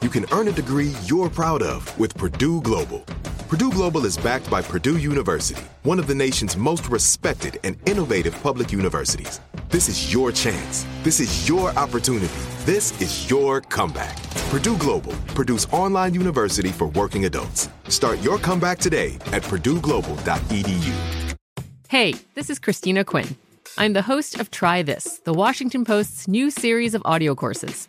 You can earn a degree you're proud of with Purdue Global. Purdue Global is backed by Purdue University, one of the nation's most respected and innovative public universities. This is your chance. This is your opportunity. This is your comeback. Purdue Global, Purdue's online university for working adults. Start your comeback today at purdueglobal.edu. Hey, this is Christina Quinn. I'm the host of Try This, the Washington Post's new series of audio courses.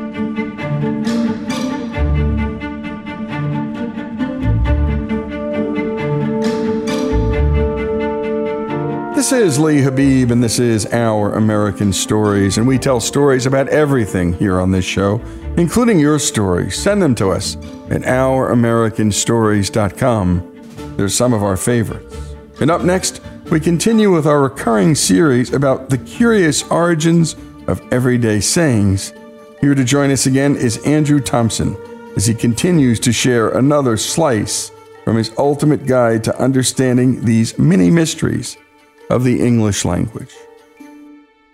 This is Lee Habib, and this is Our American Stories. And we tell stories about everything here on this show, including your stories. Send them to us at ouramericanstories.com. There's some of our favorites. And up next, we continue with our recurring series about the curious origins of everyday sayings. Here to join us again is Andrew Thompson as he continues to share another slice from his ultimate guide to understanding these many mysteries of the English language.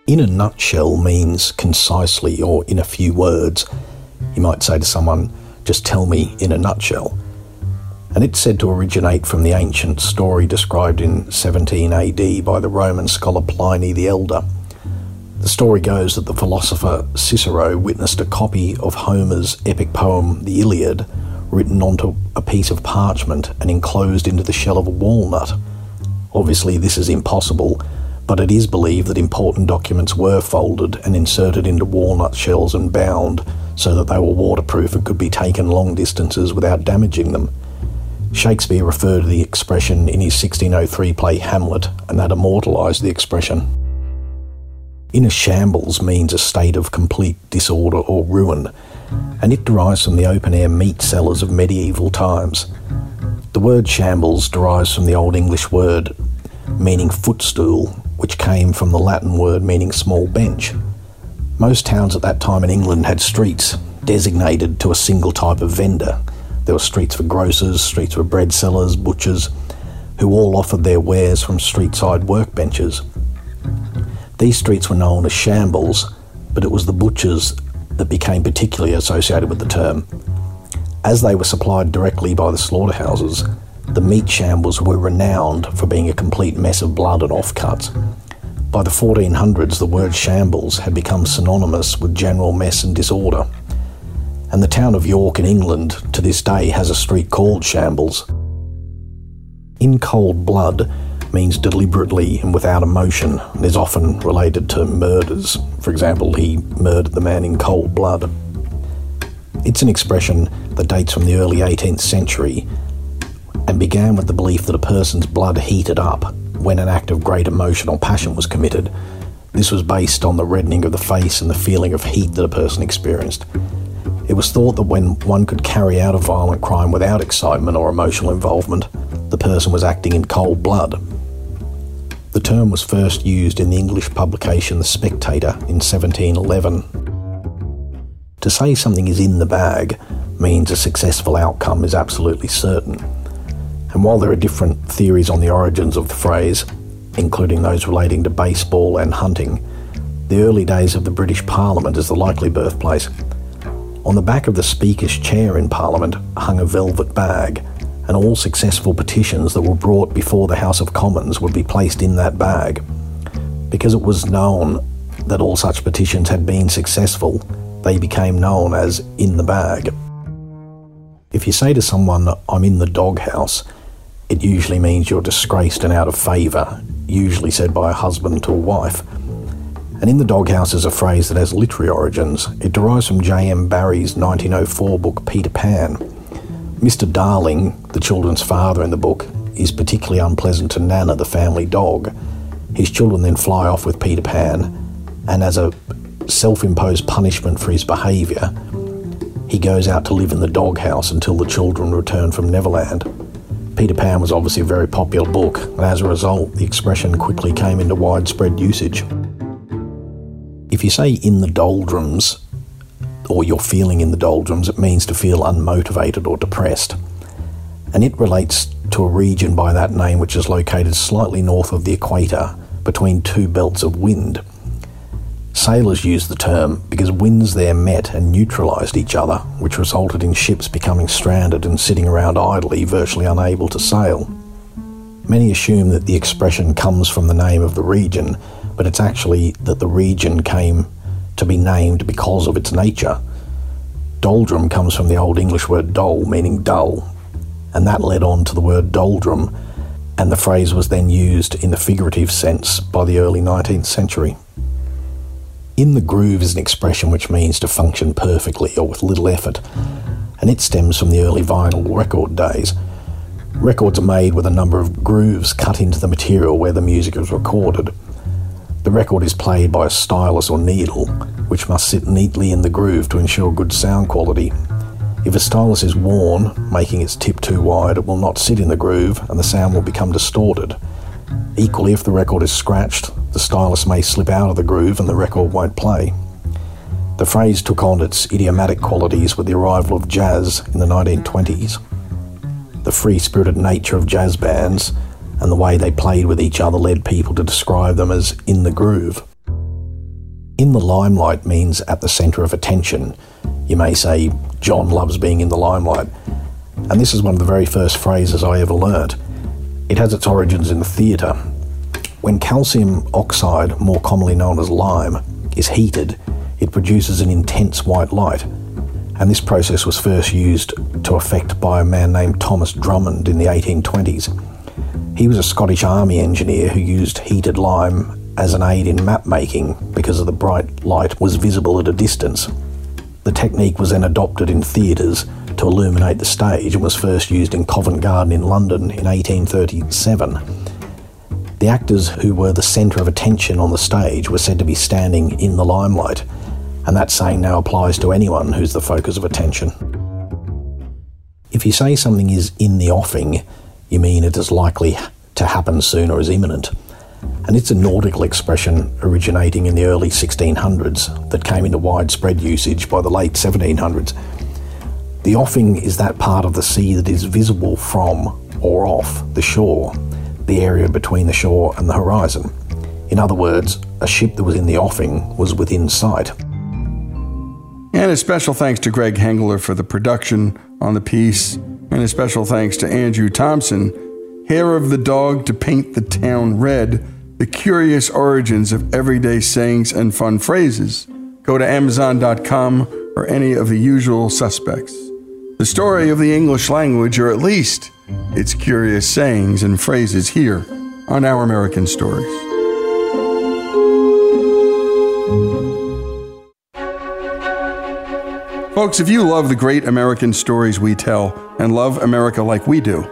In a nutshell means concisely or in a few words. You might say to someone, just tell me in a nutshell. And it's said to originate from the ancient story described in 17 AD by the Roman scholar Pliny the Elder. The story goes that the philosopher Cicero witnessed a copy of Homer's epic poem, the Iliad, written onto a piece of parchment and enclosed into the shell of a walnut. Obviously, this is impossible, but it is believed that important documents were folded and inserted into walnut shells and bound so that they were waterproof and could be taken long distances without damaging them. Shakespeare referred to the expression in his 1603 play Hamlet, and that immortalised the expression. In a shambles means a state of complete disorder or ruin, and it derives from the open air meat sellers of medieval times. The word shambles derives from the Old English word meaning footstool, which came from the Latin word meaning small bench. Most towns at that time in England had streets designated to a single type of vendor. There were streets for grocers, streets for bread sellers, butchers, who all offered their wares from street-side workbenches. These streets were known as shambles, but it was the butchers that became particularly associated with the term. As they were supplied directly by the slaughterhouses, the meat shambles were renowned for being a complete mess of blood and offcuts. By the 1400s, the word shambles had become synonymous with general mess and disorder. And the town of York in England to this day has a street called Shambles. In cold blood means deliberately and without emotion and is often related to murders. For example, he murdered the man in cold blood. It's an expression that dates from the early 18th century and began with the belief that a person's blood heated up when an act of great emotional passion was committed. This was based on the reddening of the face and the feeling of heat that a person experienced. It was thought that when one could carry out a violent crime without excitement or emotional involvement, the person was acting in cold blood. The term was first used in the English publication The Spectator in 1711. To say something is in the bag means a successful outcome is absolutely certain. And while there are different theories on the origins of the phrase, including those relating to baseball and hunting, the early days of the British Parliament is the likely birthplace. On the back of the Speaker's chair in Parliament hung a velvet bag, and all successful petitions that were brought before the House of Commons would be placed in that bag. Because it was known that all such petitions had been successful, they became known as in the bag. If you say to someone, I'm in the doghouse, it usually means you're disgraced and out of favour, usually said by a husband to a wife. And in the doghouse is a phrase that has literary origins. It derives from J.M. Barrie's 1904 book Peter Pan. Mr. Darling, the children's father in the book, is particularly unpleasant to Nana, the family dog. His children then fly off with Peter Pan, and as a self imposed punishment for his behaviour, he goes out to live in the doghouse until the children return from Neverland. Peter Pan was obviously a very popular book, and as a result, the expression quickly came into widespread usage. If you say in the doldrums, or you're feeling in the doldrums, it means to feel unmotivated or depressed. And it relates to a region by that name which is located slightly north of the equator between two belts of wind. Sailors used the term because winds there met and neutralised each other, which resulted in ships becoming stranded and sitting around idly, virtually unable to sail. Many assume that the expression comes from the name of the region, but it's actually that the region came to be named because of its nature. Doldrum comes from the Old English word dol, meaning dull, and that led on to the word doldrum, and the phrase was then used in the figurative sense by the early 19th century. In the groove is an expression which means to function perfectly or with little effort, and it stems from the early vinyl record days. Records are made with a number of grooves cut into the material where the music is recorded. The record is played by a stylus or needle, which must sit neatly in the groove to ensure good sound quality. If a stylus is worn, making its tip too wide, it will not sit in the groove and the sound will become distorted. Equally, if the record is scratched, the stylus may slip out of the groove and the record won't play. The phrase took on its idiomatic qualities with the arrival of jazz in the 1920s. The free spirited nature of jazz bands and the way they played with each other led people to describe them as in the groove. In the limelight means at the centre of attention. You may say, John loves being in the limelight. And this is one of the very first phrases I ever learnt. It has its origins in the theatre. When calcium oxide, more commonly known as lime, is heated, it produces an intense white light. And this process was first used to effect by a man named Thomas Drummond in the 1820s. He was a Scottish Army engineer who used heated lime as an aid in map making because of the bright light was visible at a distance. The technique was then adopted in theatres to illuminate the stage and was first used in Covent Garden in London in 1837. The actors who were the centre of attention on the stage were said to be standing in the limelight, and that saying now applies to anyone who's the focus of attention. If you say something is in the offing, you mean it is likely to happen soon or is imminent. And it's a nautical expression originating in the early 1600s that came into widespread usage by the late 1700s. The offing is that part of the sea that is visible from or off the shore, the area between the shore and the horizon. In other words, a ship that was in the offing was within sight. And a special thanks to Greg Hengler for the production on the piece, and a special thanks to Andrew Thompson, Hair of the Dog to Paint the Town Red, the curious origins of everyday sayings and fun phrases. Go to Amazon.com or any of the usual suspects. The story of the English language, or at least its curious sayings and phrases, here on Our American Stories. Folks, if you love the great American stories we tell and love America like we do,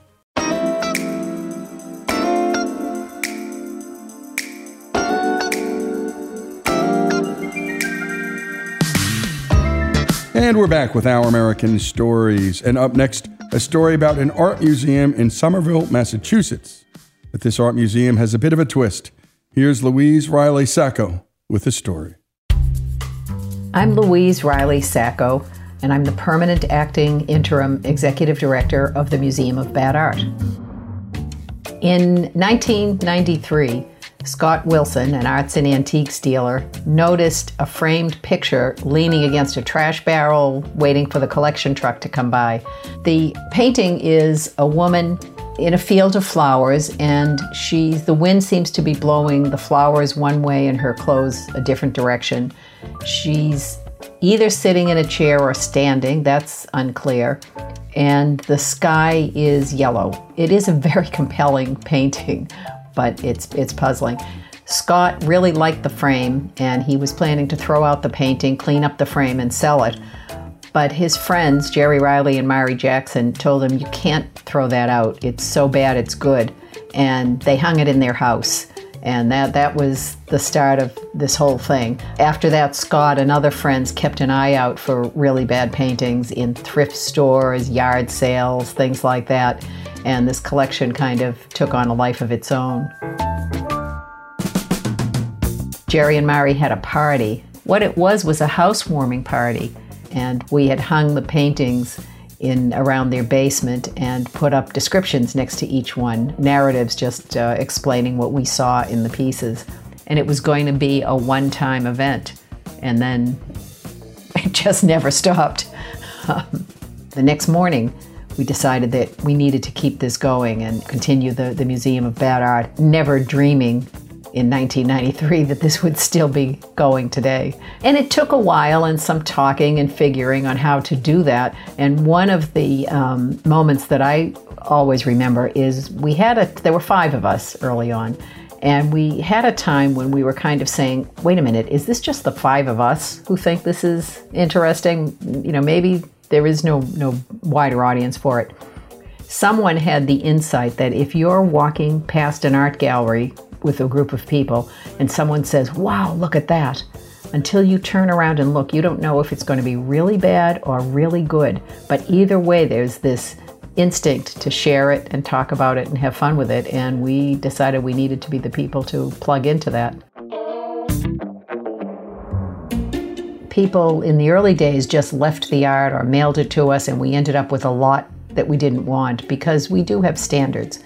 And we're back with Our American Stories. And up next, a story about an art museum in Somerville, Massachusetts. But this art museum has a bit of a twist. Here's Louise Reilly Sacco with the story. I'm Louise Reilly Sacco, and I'm the permanent acting interim executive director of the Museum of Bad Art. In 1993, Scott Wilson, an arts and antiques dealer, noticed a framed picture leaning against a trash barrel, waiting for the collection truck to come by. The painting is a woman in a field of flowers, and she's the wind seems to be blowing the flowers one way and her clothes a different direction. She's either sitting in a chair or standing, that's unclear. And the sky is yellow. It is a very compelling painting but it's it's puzzling. Scott really liked the frame and he was planning to throw out the painting, clean up the frame, and sell it. But his friends, Jerry Reilly and Marie Jackson, told him, You can't throw that out. It's so bad, it's good. And they hung it in their house. And that, that was the start of this whole thing. After that, Scott and other friends kept an eye out for really bad paintings in thrift stores, yard sales, things like that and this collection kind of took on a life of its own. Jerry and Marie had a party. What it was was a housewarming party, and we had hung the paintings in around their basement and put up descriptions next to each one, narratives just uh, explaining what we saw in the pieces. And it was going to be a one-time event, and then it just never stopped. The next morning, we decided that we needed to keep this going and continue the, the Museum of Bad Art, never dreaming in 1993 that this would still be going today. And it took a while and some talking and figuring on how to do that. And one of the um, moments that I always remember is we had a, there were five of us early on. And we had a time when we were kind of saying, wait a minute, is this just the five of us who think this is interesting? You know, maybe there is no, no wider audience for it. Someone had the insight that if you're walking past an art gallery with a group of people and someone says, Wow, look at that, until you turn around and look, you don't know if it's going to be really bad or really good. But either way, there's this instinct to share it and talk about it and have fun with it. And we decided we needed to be the people to plug into that. People in the early days just left the art or mailed it to us, and we ended up with a lot that we didn't want because we do have standards.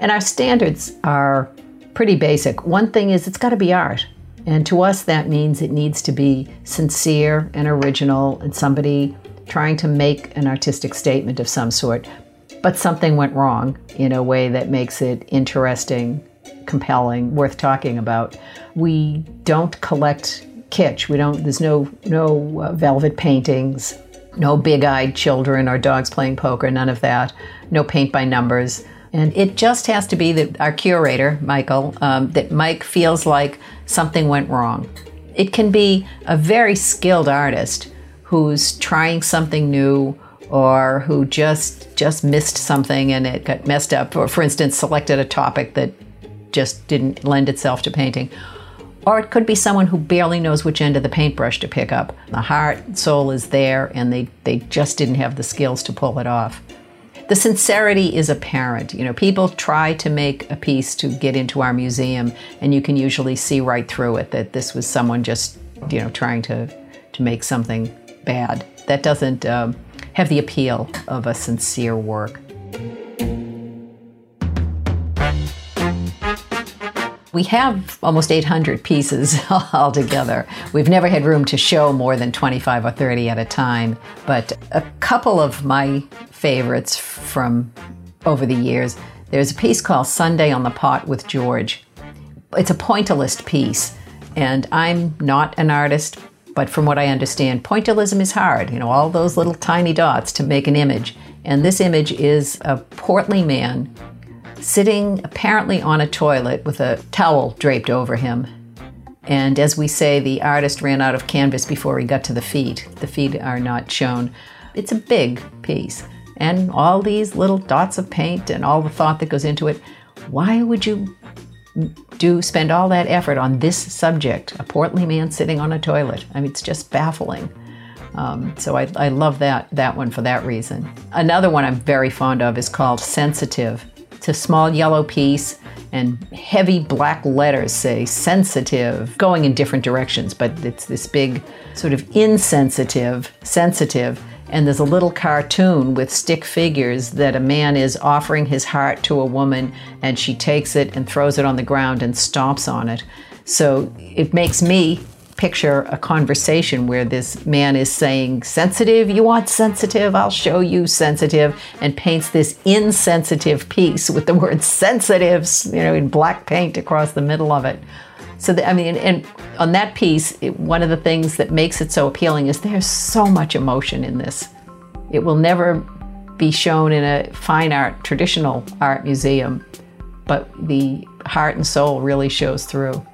And our standards are pretty basic. One thing is it's got to be art. And to us, that means it needs to be sincere and original and somebody trying to make an artistic statement of some sort. But something went wrong in a way that makes it interesting, compelling, worth talking about. We don't collect kitsch. We don't. There's no no uh, velvet paintings, no big-eyed children or dogs playing poker. None of that. No paint by numbers. And it just has to be that our curator, Michael, um, that Mike feels like something went wrong. It can be a very skilled artist who's trying something new or who just just missed something and it got messed up or for instance selected a topic that just didn't lend itself to painting Or it could be someone who barely knows which end of the paintbrush to pick up. The heart, soul is there, and they, they just didn't have the skills to pull it off. The sincerity is apparent. You know, people try to make a piece to get into our museum, and you can usually see right through it that this was someone just, you know, trying to, to make something bad. That doesn't um, have the appeal of a sincere work. We have almost 800 pieces altogether. We've never had room to show more than 25 or 30 at a time, but a couple of my favorites from over the years. There's a piece called Sunday on the Pot with George. It's a pointillist piece, and I'm not an artist, but from what I understand, pointillism is hard. You know, all those little tiny dots to make an image. And this image is a portly man sitting apparently on a toilet with a towel draped over him. And as we say, the artist ran out of canvas before he got to the feet. The feet are not shown. It's a big piece. And all these little dots of paint and all the thought that goes into it. Why would you do spend all that effort on this subject, a portly man sitting on a toilet? I mean, it's just baffling. Um, so I, I love that that one for that reason. Another one I'm very fond of is called Sensitive to small yellow piece and heavy black letters say sensitive, going in different directions, but it's this big sort of insensitive, sensitive. And there's a little cartoon with stick figures that a man is offering his heart to a woman, and she takes it and throws it on the ground and stomps on it. So it makes me picture a conversation where this man is saying, Sensitive, you want sensitive? I'll show you sensitive, and paints this insensitive piece with the word sensitive, you know, in black paint across the middle of it. So, the, I mean, and on that piece, it, one of the things that makes it so appealing is there's so much emotion in this. It will never be shown in a fine art, traditional art museum, but the heart and soul really shows through.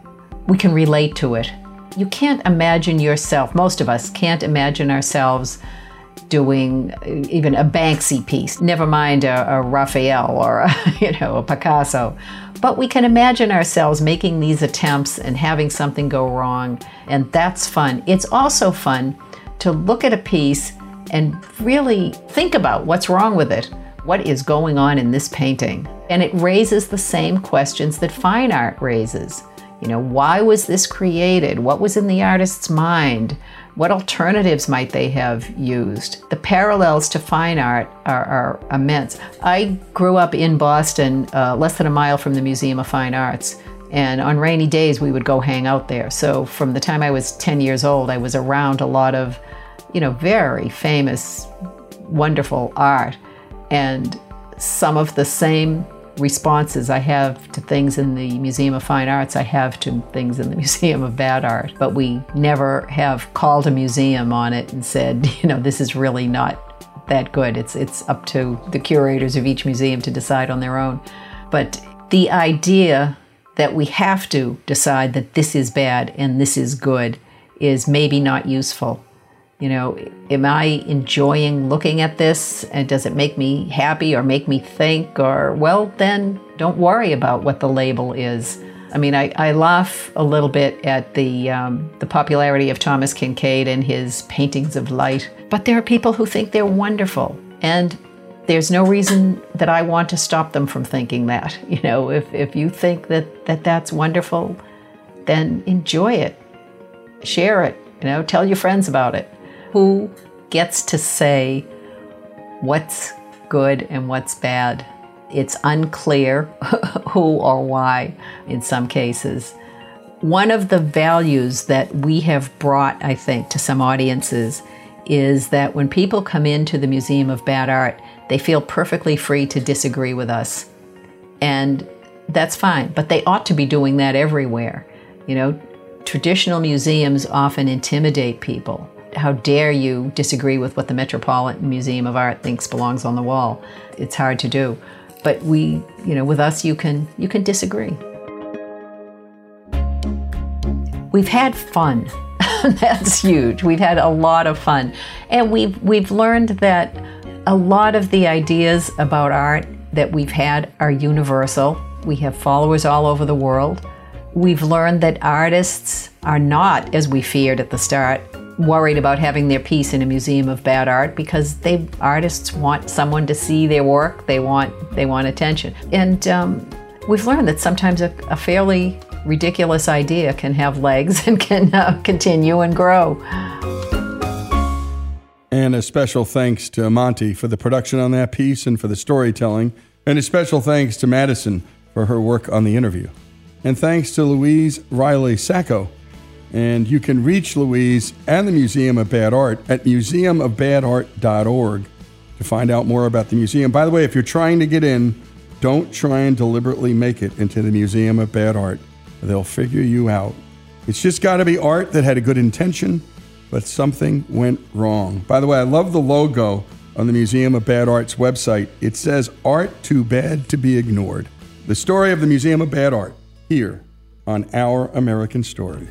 We can relate to it you can't imagine yourself, most of us can't imagine ourselves doing uh, even a Banksy piece, never mind a, a Raphael or a, you know, a Picasso. But we can imagine ourselves making these attempts and having something go wrong, and that's fun. It's also fun to look at a piece and really think about what's wrong with it. What is going on in this painting? And it raises the same questions that fine art raises. You know, why was this created? What was in the artist's mind? What alternatives might they have used? The parallels to fine art are, are immense. I grew up in Boston, uh, less than a mile from the Museum of Fine Arts. And on rainy days, we would go hang out there. So from the time I was 10 years old, I was around a lot of, you know, very famous, wonderful art. And some of the same responses I have to things in the Museum of Fine Arts, I have to things in the Museum of Bad Art. But we never have called a museum on it and said, you know, this is really not that good. It's, it's up to the curators of each museum to decide on their own. But the idea that we have to decide that this is bad and this is good is maybe not useful. You know, am I enjoying looking at this? And does it make me happy or make me think? Or, well, then don't worry about what the label is. I mean, I, I laugh a little bit at the, um, the popularity of Thomas Kinkade and his paintings of light, but there are people who think they're wonderful. And there's no reason that I want to stop them from thinking that. You know, if, if you think that, that that's wonderful, then enjoy it, share it, you know, tell your friends about it who gets to say what's good and what's bad. It's unclear who or why in some cases. One of the values that we have brought, I think, to some audiences is that when people come into the Museum of Bad Art, they feel perfectly free to disagree with us. And that's fine, but they ought to be doing that everywhere. You know, traditional museums often intimidate people how dare you disagree with what the Metropolitan Museum of Art thinks belongs on the wall? It's hard to do. But we, you know, with us you can you can disagree. We've had fun. That's huge. We've had a lot of fun. And we've we've learned that a lot of the ideas about art that we've had are universal. We have followers all over the world. We've learned that artists are not, as we feared at the start, worried about having their piece in a museum of bad art because they artists want someone to see their work. They want they want attention, and um, we've learned that sometimes a, a, fairly ridiculous idea can have legs and can uh, continue and grow. And a special thanks to Monty for the production on that piece and for the storytelling, and a special thanks to Madison for her work on the interview. And thanks to Louise Reilly Sacco. And you can reach Louise and the Museum of Bad Art at museumofbadart.org to find out more about the museum. By the way, if you're trying to get in, don't try and deliberately make it into the Museum of Bad Art. They'll figure you out. It's just got to be art that had a good intention, but something went wrong. By the way, I love the logo on the Museum of Bad Art's website. It says, Art Too Bad to Be Ignored. The story of the Museum of Bad Art here on Our American Stories.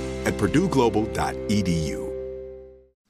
at purdueglobal.edu.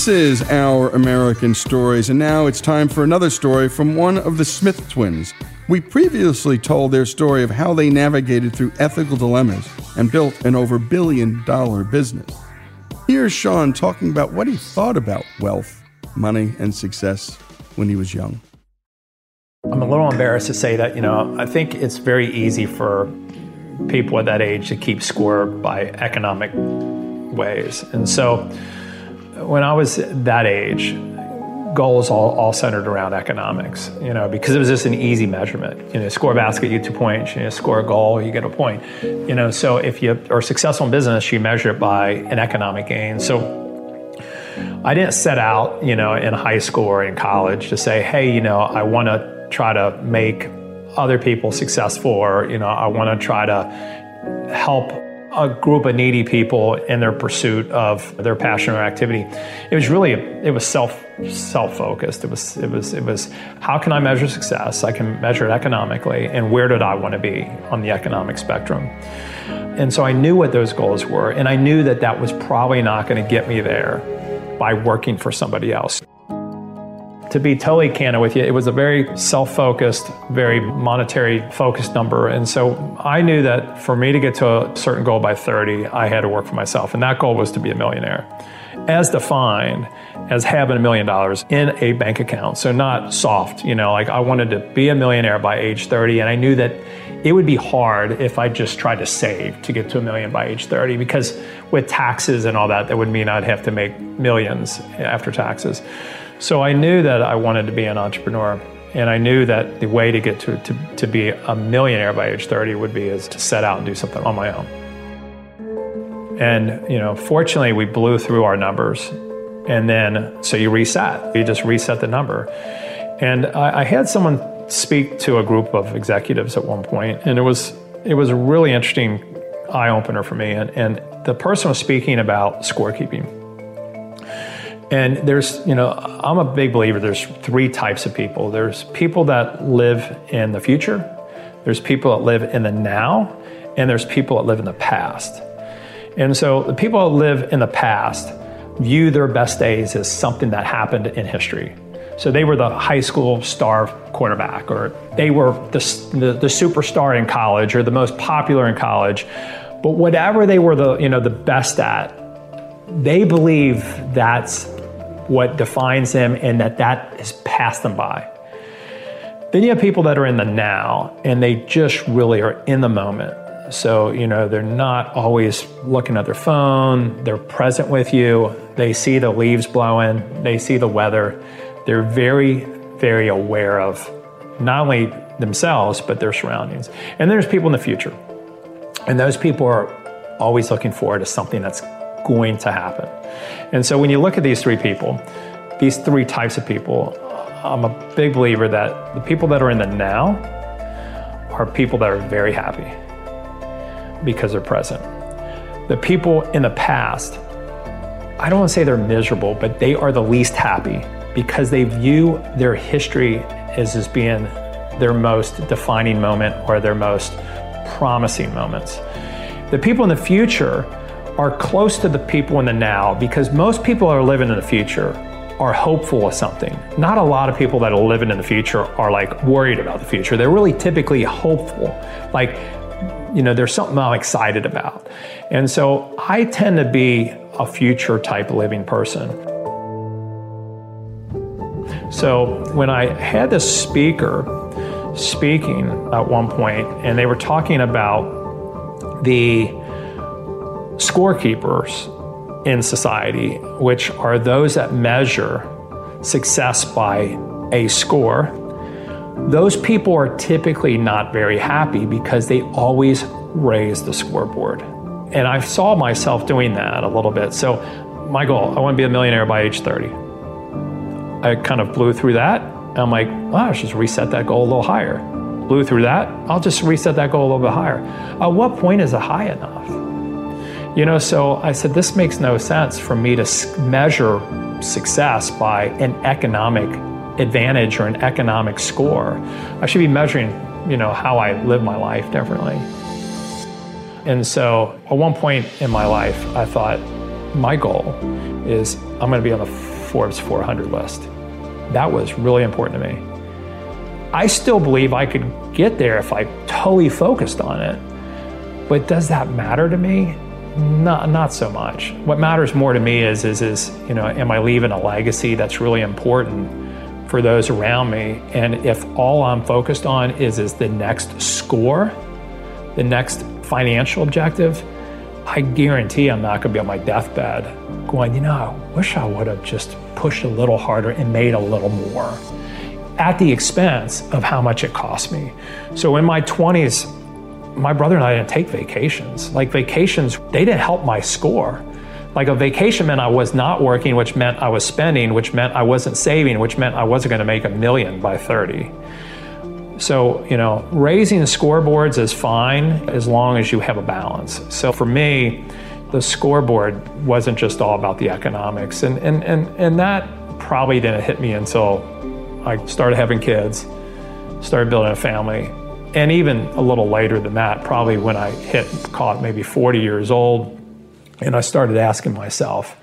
This is Our American Stories, and now it's time for another story from one of the Smith twins. We previously told their story of how they navigated through ethical dilemmas and built an over billion dollar business. Here's Sean talking about what he thought about wealth, money, and success when he was young. I'm a little embarrassed to say that, you know, I think it's very easy for people at that age to keep score by economic ways. And so when I was that age, goals all, all centered around economics, you know, because it was just an easy measurement. You know, score a basket, you get two points. You know, score a goal, you get a point. You know, so if you are successful in business, you measure it by an economic gain. So I didn't set out, you know, in high school or in college to say, hey, you know, I want to try to make other people successful or, you know, I want to try to help a group of needy people in their pursuit of their passion or activity. It was really it was self self focused. It was it was it was how can I measure success? I can measure it economically, and where did I want to be on the economic spectrum? And so I knew what those goals were, and I knew that that was probably not going to get me there by working for somebody else to be totally candid with you, it was a very self focused, very monetary focused number. And so I knew that for me to get to a certain goal by 30, I had to work for myself. And that goal was to be a millionaire, as defined as having a million dollars in a bank account. So not soft, you know, like I wanted to be a millionaire by age 30. And I knew that it would be hard if I just tried to save to get to a million by age 30 because with taxes and all that, that would mean I'd have to make millions after taxes. So I knew that I wanted to be an entrepreneur. And I knew that the way to get to, to, to be a millionaire by age 30 would be is to set out and do something on my own. And, you know, fortunately, we blew through our numbers. And then, so you reset. You just reset the number. And I, I had someone speak to a group of executives at one point, and it was it was a really interesting eye opener for me. And, and the person was speaking about scorekeeping. And there's, you know, I'm a big believer there's three types of people. There's people that live in the future, there's people that live in the now, and there's people that live in the past. And so the people that live in the past view their best days as something that happened in history. So they were the high school star quarterback, or they were the, the, the superstar in college, or the most popular in college. But whatever they were the, you know, the best at, they believe that's what defines them and that that has passed them by. Then you have people that are in the now and they just really are in the moment. So, you know, they're not always looking at their phone, they're present with you, they see the leaves blowing, they see the weather. They're very, very aware of not only themselves, but their surroundings. And there's people in the future. And those people are always looking forward to something that's going to happen. And so when you look at these three people, these three types of people, I'm a big believer that the people that are in the now are people that are very happy because they're present. The people in the past, I don't want to say they're miserable, but they are the least happy because they view their history as, as being their most defining moment or their most promising moments. The people in the future are close to the people in the now because most people are living in the future are hopeful of something. Not a lot of people that are living in the future are like worried about the future. They're really typically hopeful. Like, you know, there's something I'm excited about. And so I tend to be a future type living person. So when I had this speaker speaking at one point, and they were talking about the scorekeepers in society, which are those that measure success by a score, those people are typically not very happy because they always raise the scoreboard. And I saw myself doing that a little bit. So, my goal, I want to be a millionaire by age 30. I kind of blew through that. I'm like, oh, I should just reset that goal a little higher. Blew through that, I'll just reset that goal a little bit higher. At what point is it high enough? You know, so I said, this makes no sense for me to measure success by an economic advantage or an economic score. I should be measuring, you know, how I live my life differently. And so at one point in my life, I thought, my goal is I'm going to be on the Forbes 400 list. That was really important to me. I still believe I could get there if I totally focused on it. But does that matter to me? Not, not so much. What matters more to me is, is, is, you know, am I leaving a legacy that's really important for those around me? And if all I'm focused on is, is the next score, the next financial objective, I guarantee I'm not going to be on my deathbed going, you know, I wish I would have just pushed a little harder and made a little more at the expense of how much it cost me. So in my 20s, my brother and I didn't take vacations. Like vacations, they didn't help my score. Like a vacation meant I was not working, which meant I was spending, which meant I wasn't saving, which meant I wasn't going to make a million by 30. So, you know, raising scoreboards is fine as long as you have a balance. So for me, the scoreboard wasn't just all about the economics. And, and, and, and that probably didn't hit me until I started having kids, started building a family. And even a little later than that, probably when I hit, call it maybe 40 years old, and I started asking myself,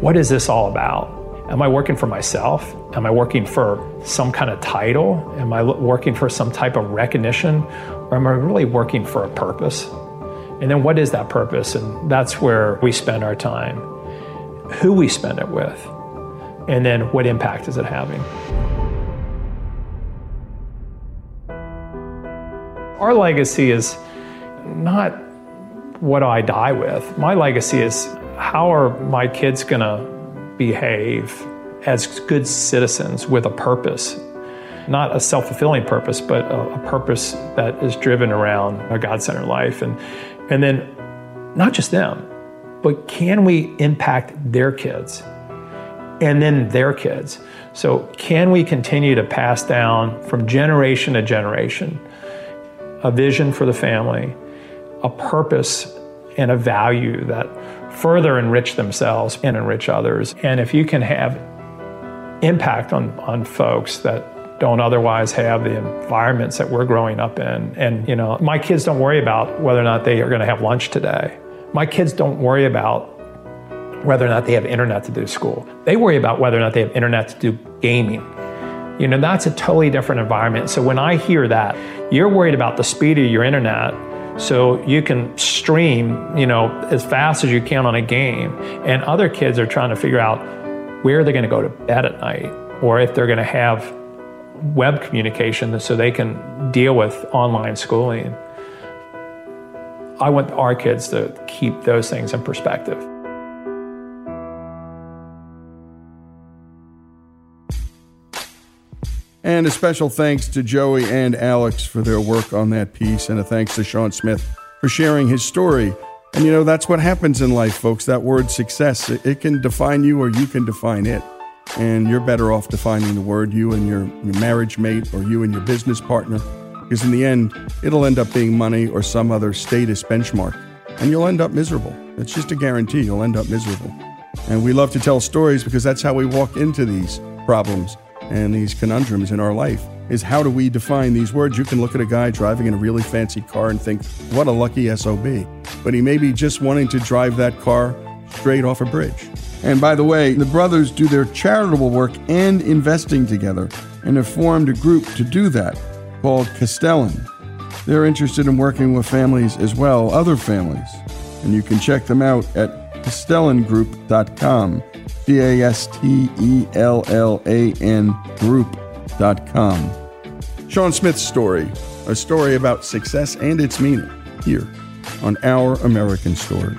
what is this all about? Am I working for myself? Am I working for some kind of title? Am I working for some type of recognition? Or am I really working for a purpose? And then what is that purpose? And that's where we spend our time, who we spend it with, and then what impact is it having? Our legacy is not what I die with. My legacy is how are my kids going to behave as good citizens with a purpose. Not a self fulfilling purpose, but a, a, purpose that is driven around a God centered life. And, and then not just them, but can we impact their kids and then their kids? So, can we continue to pass down from generation to generation a vision for the family, a purpose, and a value that further enrich themselves and enrich others. And if you can have impact on, on folks that don't otherwise have the environments that we're growing up in. And, you know, my kids don't worry about whether or not they are going to have lunch today. My kids don't worry about whether or not they have internet to do school. They worry about whether or not they have internet to do gaming. You know, that's a totally different environment. So when I hear that, you're worried about the speed of your internet so you can stream, you know, as fast as you can on a game. And other kids are trying to figure out where they're going to go to bed at night or if they're going to have web communication so they can deal with online schooling. I want our kids to keep those things in perspective. And a special thanks to Joey and Alex for their work on that piece, and a thanks to Sean Smith for sharing his story. And you know, that's what happens in life, folks. That word success, it, can define you or you can define it. And you're better off defining the word, you and your, your marriage mate or you and your business partner, because in the end, it'll end up being money or some other status benchmark. And you'll end up miserable. It's just a guarantee you'll end up miserable. And we love to tell stories because that's how we walk into these problems and these conundrums in our life is how do we define these words? You can look at a guy driving in a really fancy car and think, what a lucky SOB. But he may be just wanting to drive that car straight off a bridge. And by the way, the brothers do their charitable work and investing together and have formed a group to do that called Castellan. They're interested in working with families as well, other families. And you can check them out at castellangroup.com. C A S T E L L A N group.com. Sean Smith's story, a story about success and its meaning, here on Our American Stories.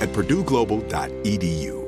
at purdueglobal.edu.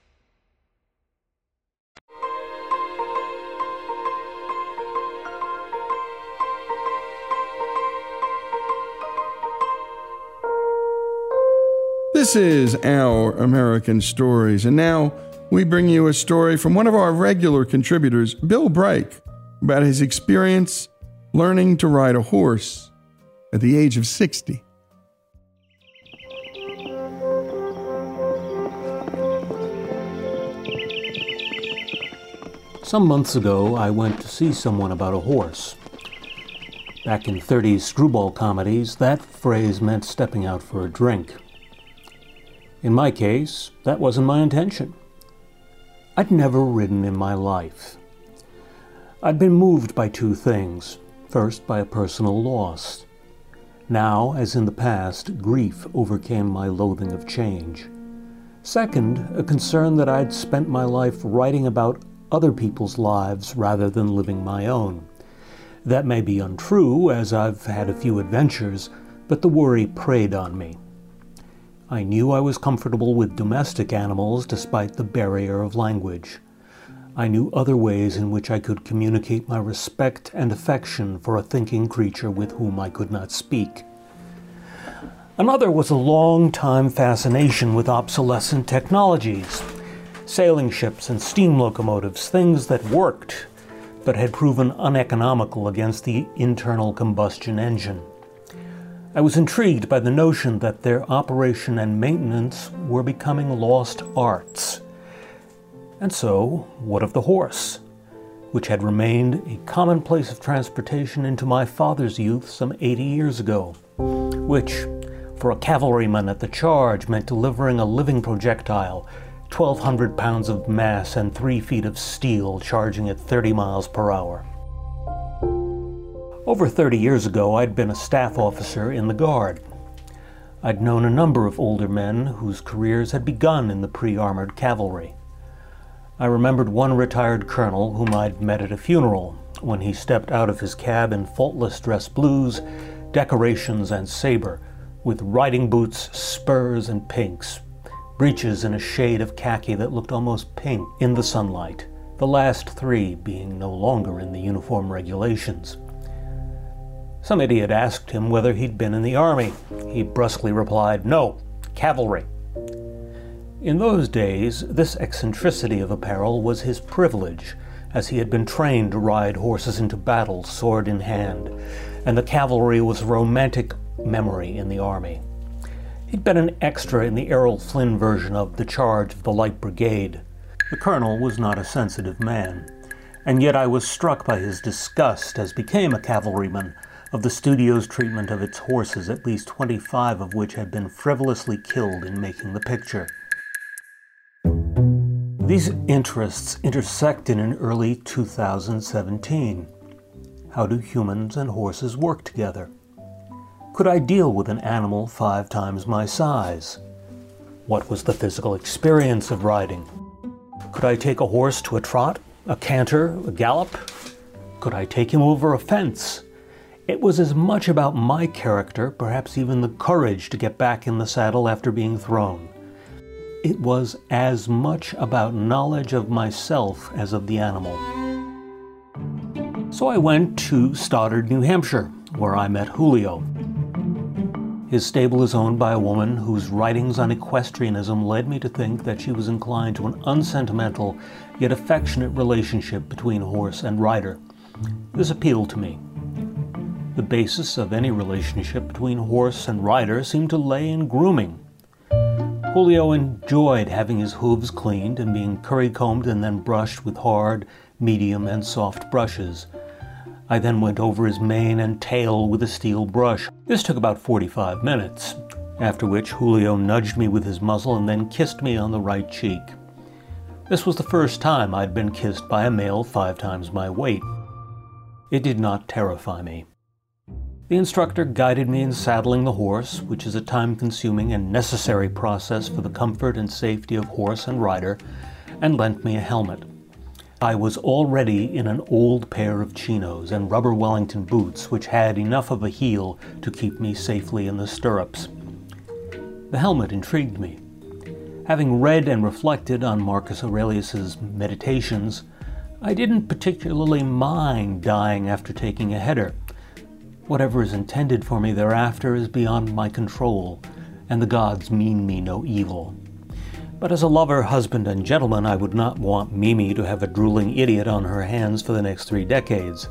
This is Our American Stories, and now we bring you a story from one of our regular contributors, Bill Bryk, about his experience learning to ride a horse at the age of 60. Some months ago, I went to see someone about a horse. Back in 30s screwball comedies, that phrase meant stepping out for a drink. In my case, that wasn't my intention. I'd never ridden in my life. I'd been moved by two things. First, by a personal loss. Now, as in the past, grief overcame my loathing of change. Second, a concern that I'd spent my life writing about other people's lives rather than living my own. That may be untrue, as I've had a few adventures, but the worry preyed on me. I knew I was comfortable with domestic animals despite the barrier of language. I knew other ways in which I could communicate my respect and affection for a thinking creature with whom I could not speak. Another was a long time fascination with obsolescent technologies sailing ships and steam locomotives, things that worked but had proven uneconomical against the internal combustion engine. I was intrigued by the notion that their operation and maintenance were becoming lost arts. And so, what of the horse, which had remained a commonplace of transportation into my father's youth some 80 years ago, which, for a cavalryman at the charge, meant delivering a living projectile 1,200 pounds of mass and 3 feet of steel charging at 30 miles per hour. Over 30 years ago, I'd been a staff officer in the Guard. I'd known a number of older men whose careers had begun in the pre armored cavalry. I remembered one retired colonel whom I'd met at a funeral when he stepped out of his cab in faultless dress blues, decorations, and saber, with riding boots, spurs, and pinks, breeches in a shade of khaki that looked almost pink in the sunlight, the last three being no longer in the uniform regulations. Some idiot asked him whether he'd been in the army. He brusquely replied, No, cavalry. In those days, this eccentricity of apparel was his privilege, as he had been trained to ride horses into battle, sword in hand, and the cavalry was a romantic memory in the army. He'd been an extra in the Errol Flynn version of The Charge of the Light Brigade. The colonel was not a sensitive man, and yet I was struck by his disgust, as became a cavalryman, of the studio's treatment of its horses, at least 25 of which had been frivolously killed in making the picture. These interests intersect in an early 2017. How do humans and horses work together? Could I deal with an animal five times my size? What was the physical experience of riding? Could I take a horse to a trot, a canter, a gallop? Could I take him over a fence? It was as much about my character, perhaps even the courage to get back in the saddle after being thrown. It was as much about knowledge of myself as of the animal. So I went to Stoddard, New Hampshire, where I met Julio. His stable is owned by a woman whose writings on equestrianism led me to think that she was inclined to an unsentimental yet affectionate relationship between horse and rider. This appealed to me. The basis of any relationship between horse and rider seemed to lay in grooming. Julio enjoyed having his hooves cleaned and being curry combed and then brushed with hard, medium, and soft brushes. I then went over his mane and tail with a steel brush. This took about 45 minutes, after which Julio nudged me with his muzzle and then kissed me on the right cheek. This was the first time I'd been kissed by a male five times my weight. It did not terrify me. The instructor guided me in saddling the horse, which is a time consuming and necessary process for the comfort and safety of horse and rider, and lent me a helmet. I was already in an old pair of chinos and rubber Wellington boots, which had enough of a heel to keep me safely in the stirrups. The helmet intrigued me. Having read and reflected on Marcus Aurelius's Meditations, I didn't particularly mind dying after taking a header. Whatever is intended for me thereafter is beyond my control, and the gods mean me no evil. But as a lover, husband, and gentleman, I would not want Mimi to have a drooling idiot on her hands for the next three decades.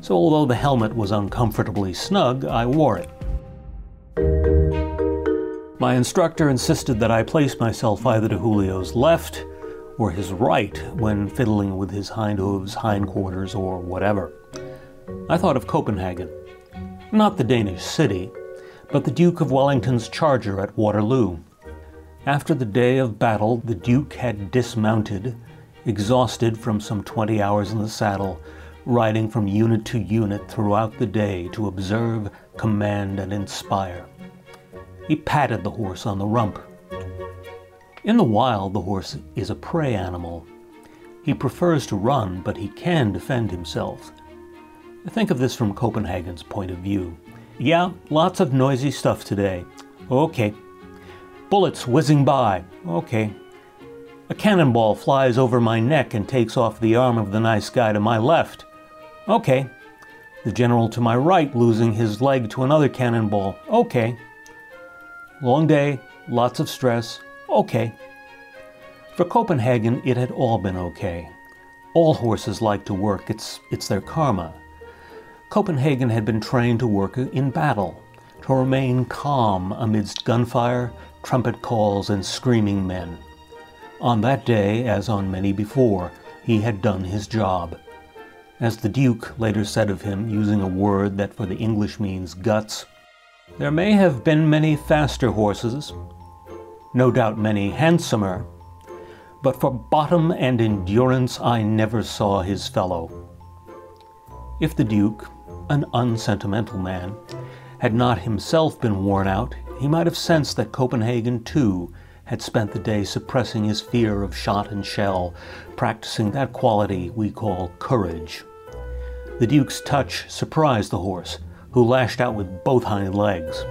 So, although the helmet was uncomfortably snug, I wore it. My instructor insisted that I place myself either to Julio's left or his right when fiddling with his hind hooves, hindquarters, or whatever. I thought of Copenhagen not the Danish city, but the Duke of Wellington's charger at Waterloo. After the day of battle, the Duke had dismounted, exhausted from some 20 hours in the saddle, riding from unit to unit throughout the day to observe, command, and inspire. He patted the horse on the rump. In the wild, the horse is a prey animal. He prefers to run, but he can defend himself. Think of this from Copenhagen's point of view. Yeah, lots of noisy stuff today. Okay. Bullets whizzing by. Okay. A cannonball flies over my neck and takes off the arm of the nice guy to my left. Okay. The general to my right losing his leg to another cannonball. Okay. Long day, lots of stress. Okay. For Copenhagen, it had all been okay. All horses like to work, it's, it's their karma. Copenhagen had been trained to work in battle, to remain calm amidst gunfire, trumpet calls, and screaming men. On that day, as on many before, he had done his job. As the Duke later said of him, using a word that for the English means guts, there may have been many faster horses, no doubt many handsomer, but for bottom and endurance I never saw his fellow. If the Duke, an unsentimental man, had not himself been worn out, he might have sensed that Copenhagen, too, had spent the day suppressing his fear of shot and shell, practicing that quality we call courage. The Duke's touch surprised the horse, who lashed out with both hind legs.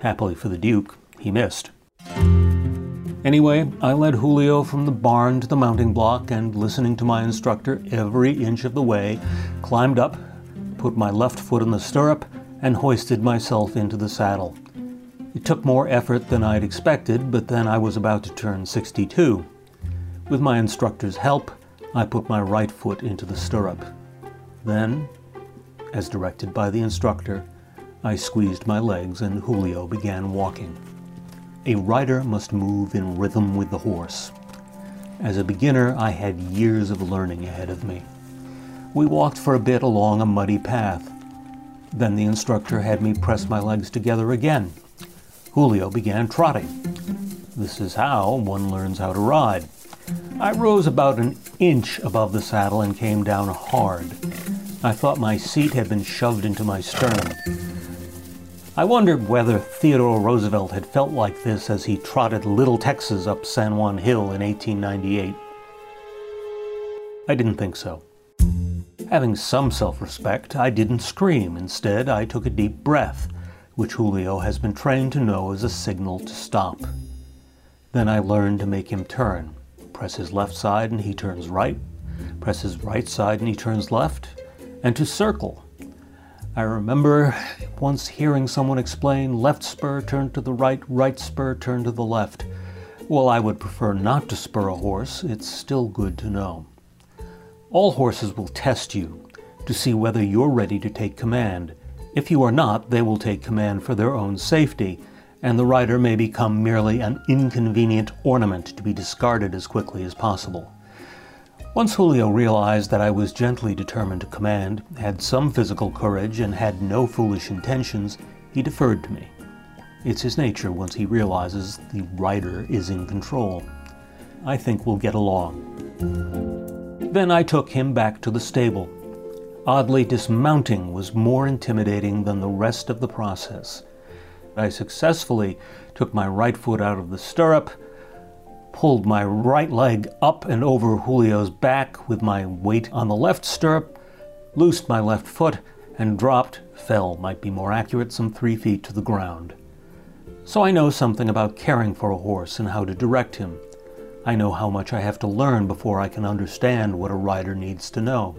Happily for the Duke, he missed. Anyway, I led Julio from the barn to the mounting block and, listening to my instructor every inch of the way, climbed up, put my left foot in the stirrup, and hoisted myself into the saddle. It took more effort than I'd expected, but then I was about to turn 62. With my instructor's help, I put my right foot into the stirrup. Then, as directed by the instructor, I squeezed my legs and Julio began walking. A rider must move in rhythm with the horse. As a beginner, I had years of learning ahead of me. We walked for a bit along a muddy path. Then the instructor had me press my legs together again. Julio began trotting. This is how one learns how to ride. I rose about an inch above the saddle and came down hard. I thought my seat had been shoved into my sternum. I wondered whether Theodore Roosevelt had felt like this as he trotted Little Texas up San Juan Hill in 1898. I didn't think so. Having some self respect, I didn't scream. Instead, I took a deep breath, which Julio has been trained to know is a signal to stop. Then I learned to make him turn. Press his left side and he turns right, press his right side and he turns left, and to circle I remember once hearing someone explain left spur turn to the right, right spur turn to the left. While I would prefer not to spur a horse, it's still good to know. All horses will test you to see whether you're ready to take command. If you are not, they will take command for their own safety, and the rider may become merely an inconvenient ornament to be discarded as quickly as possible. Once Julio realized that I was gently determined to command, had some physical courage, and had no foolish intentions, he deferred to me. It's his nature once he realizes the rider is in control. I think we'll get along. Then I took him back to the stable. Oddly, dismounting was more intimidating than the rest of the process. I successfully took my right foot out of the stirrup pulled my right leg up and over Julio's back with my weight on the left stirrup, loosed my left foot, and dropped, fell, might be more accurate, some three feet to the ground. So I know something about caring for a horse and how to direct him. I know how much I have to learn before I can understand what a rider needs to know.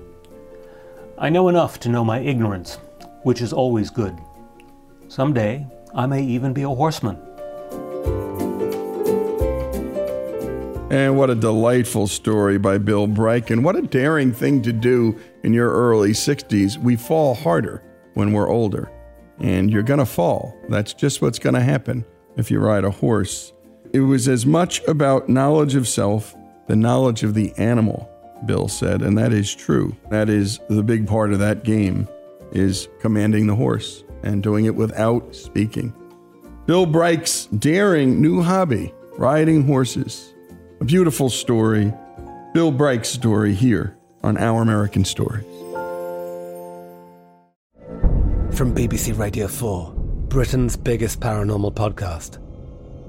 I know enough to know my ignorance, which is always good. Someday, I may even be a horseman. And what a delightful story by Bill Bryken. What a daring thing to do in your early 60s. We fall harder when we're older, and you're going to fall. That's just what's going to happen if you ride a horse. It was as much about knowledge of self, the knowledge of the animal, Bill said, and that is true. That is the big part of that game is commanding the horse and doing it without speaking. Bill Bryk's daring new hobby, riding horses. A beautiful story. Bill Bryk's story here on Our American Stories. From BBC Radio 4, Britain's biggest paranormal podcast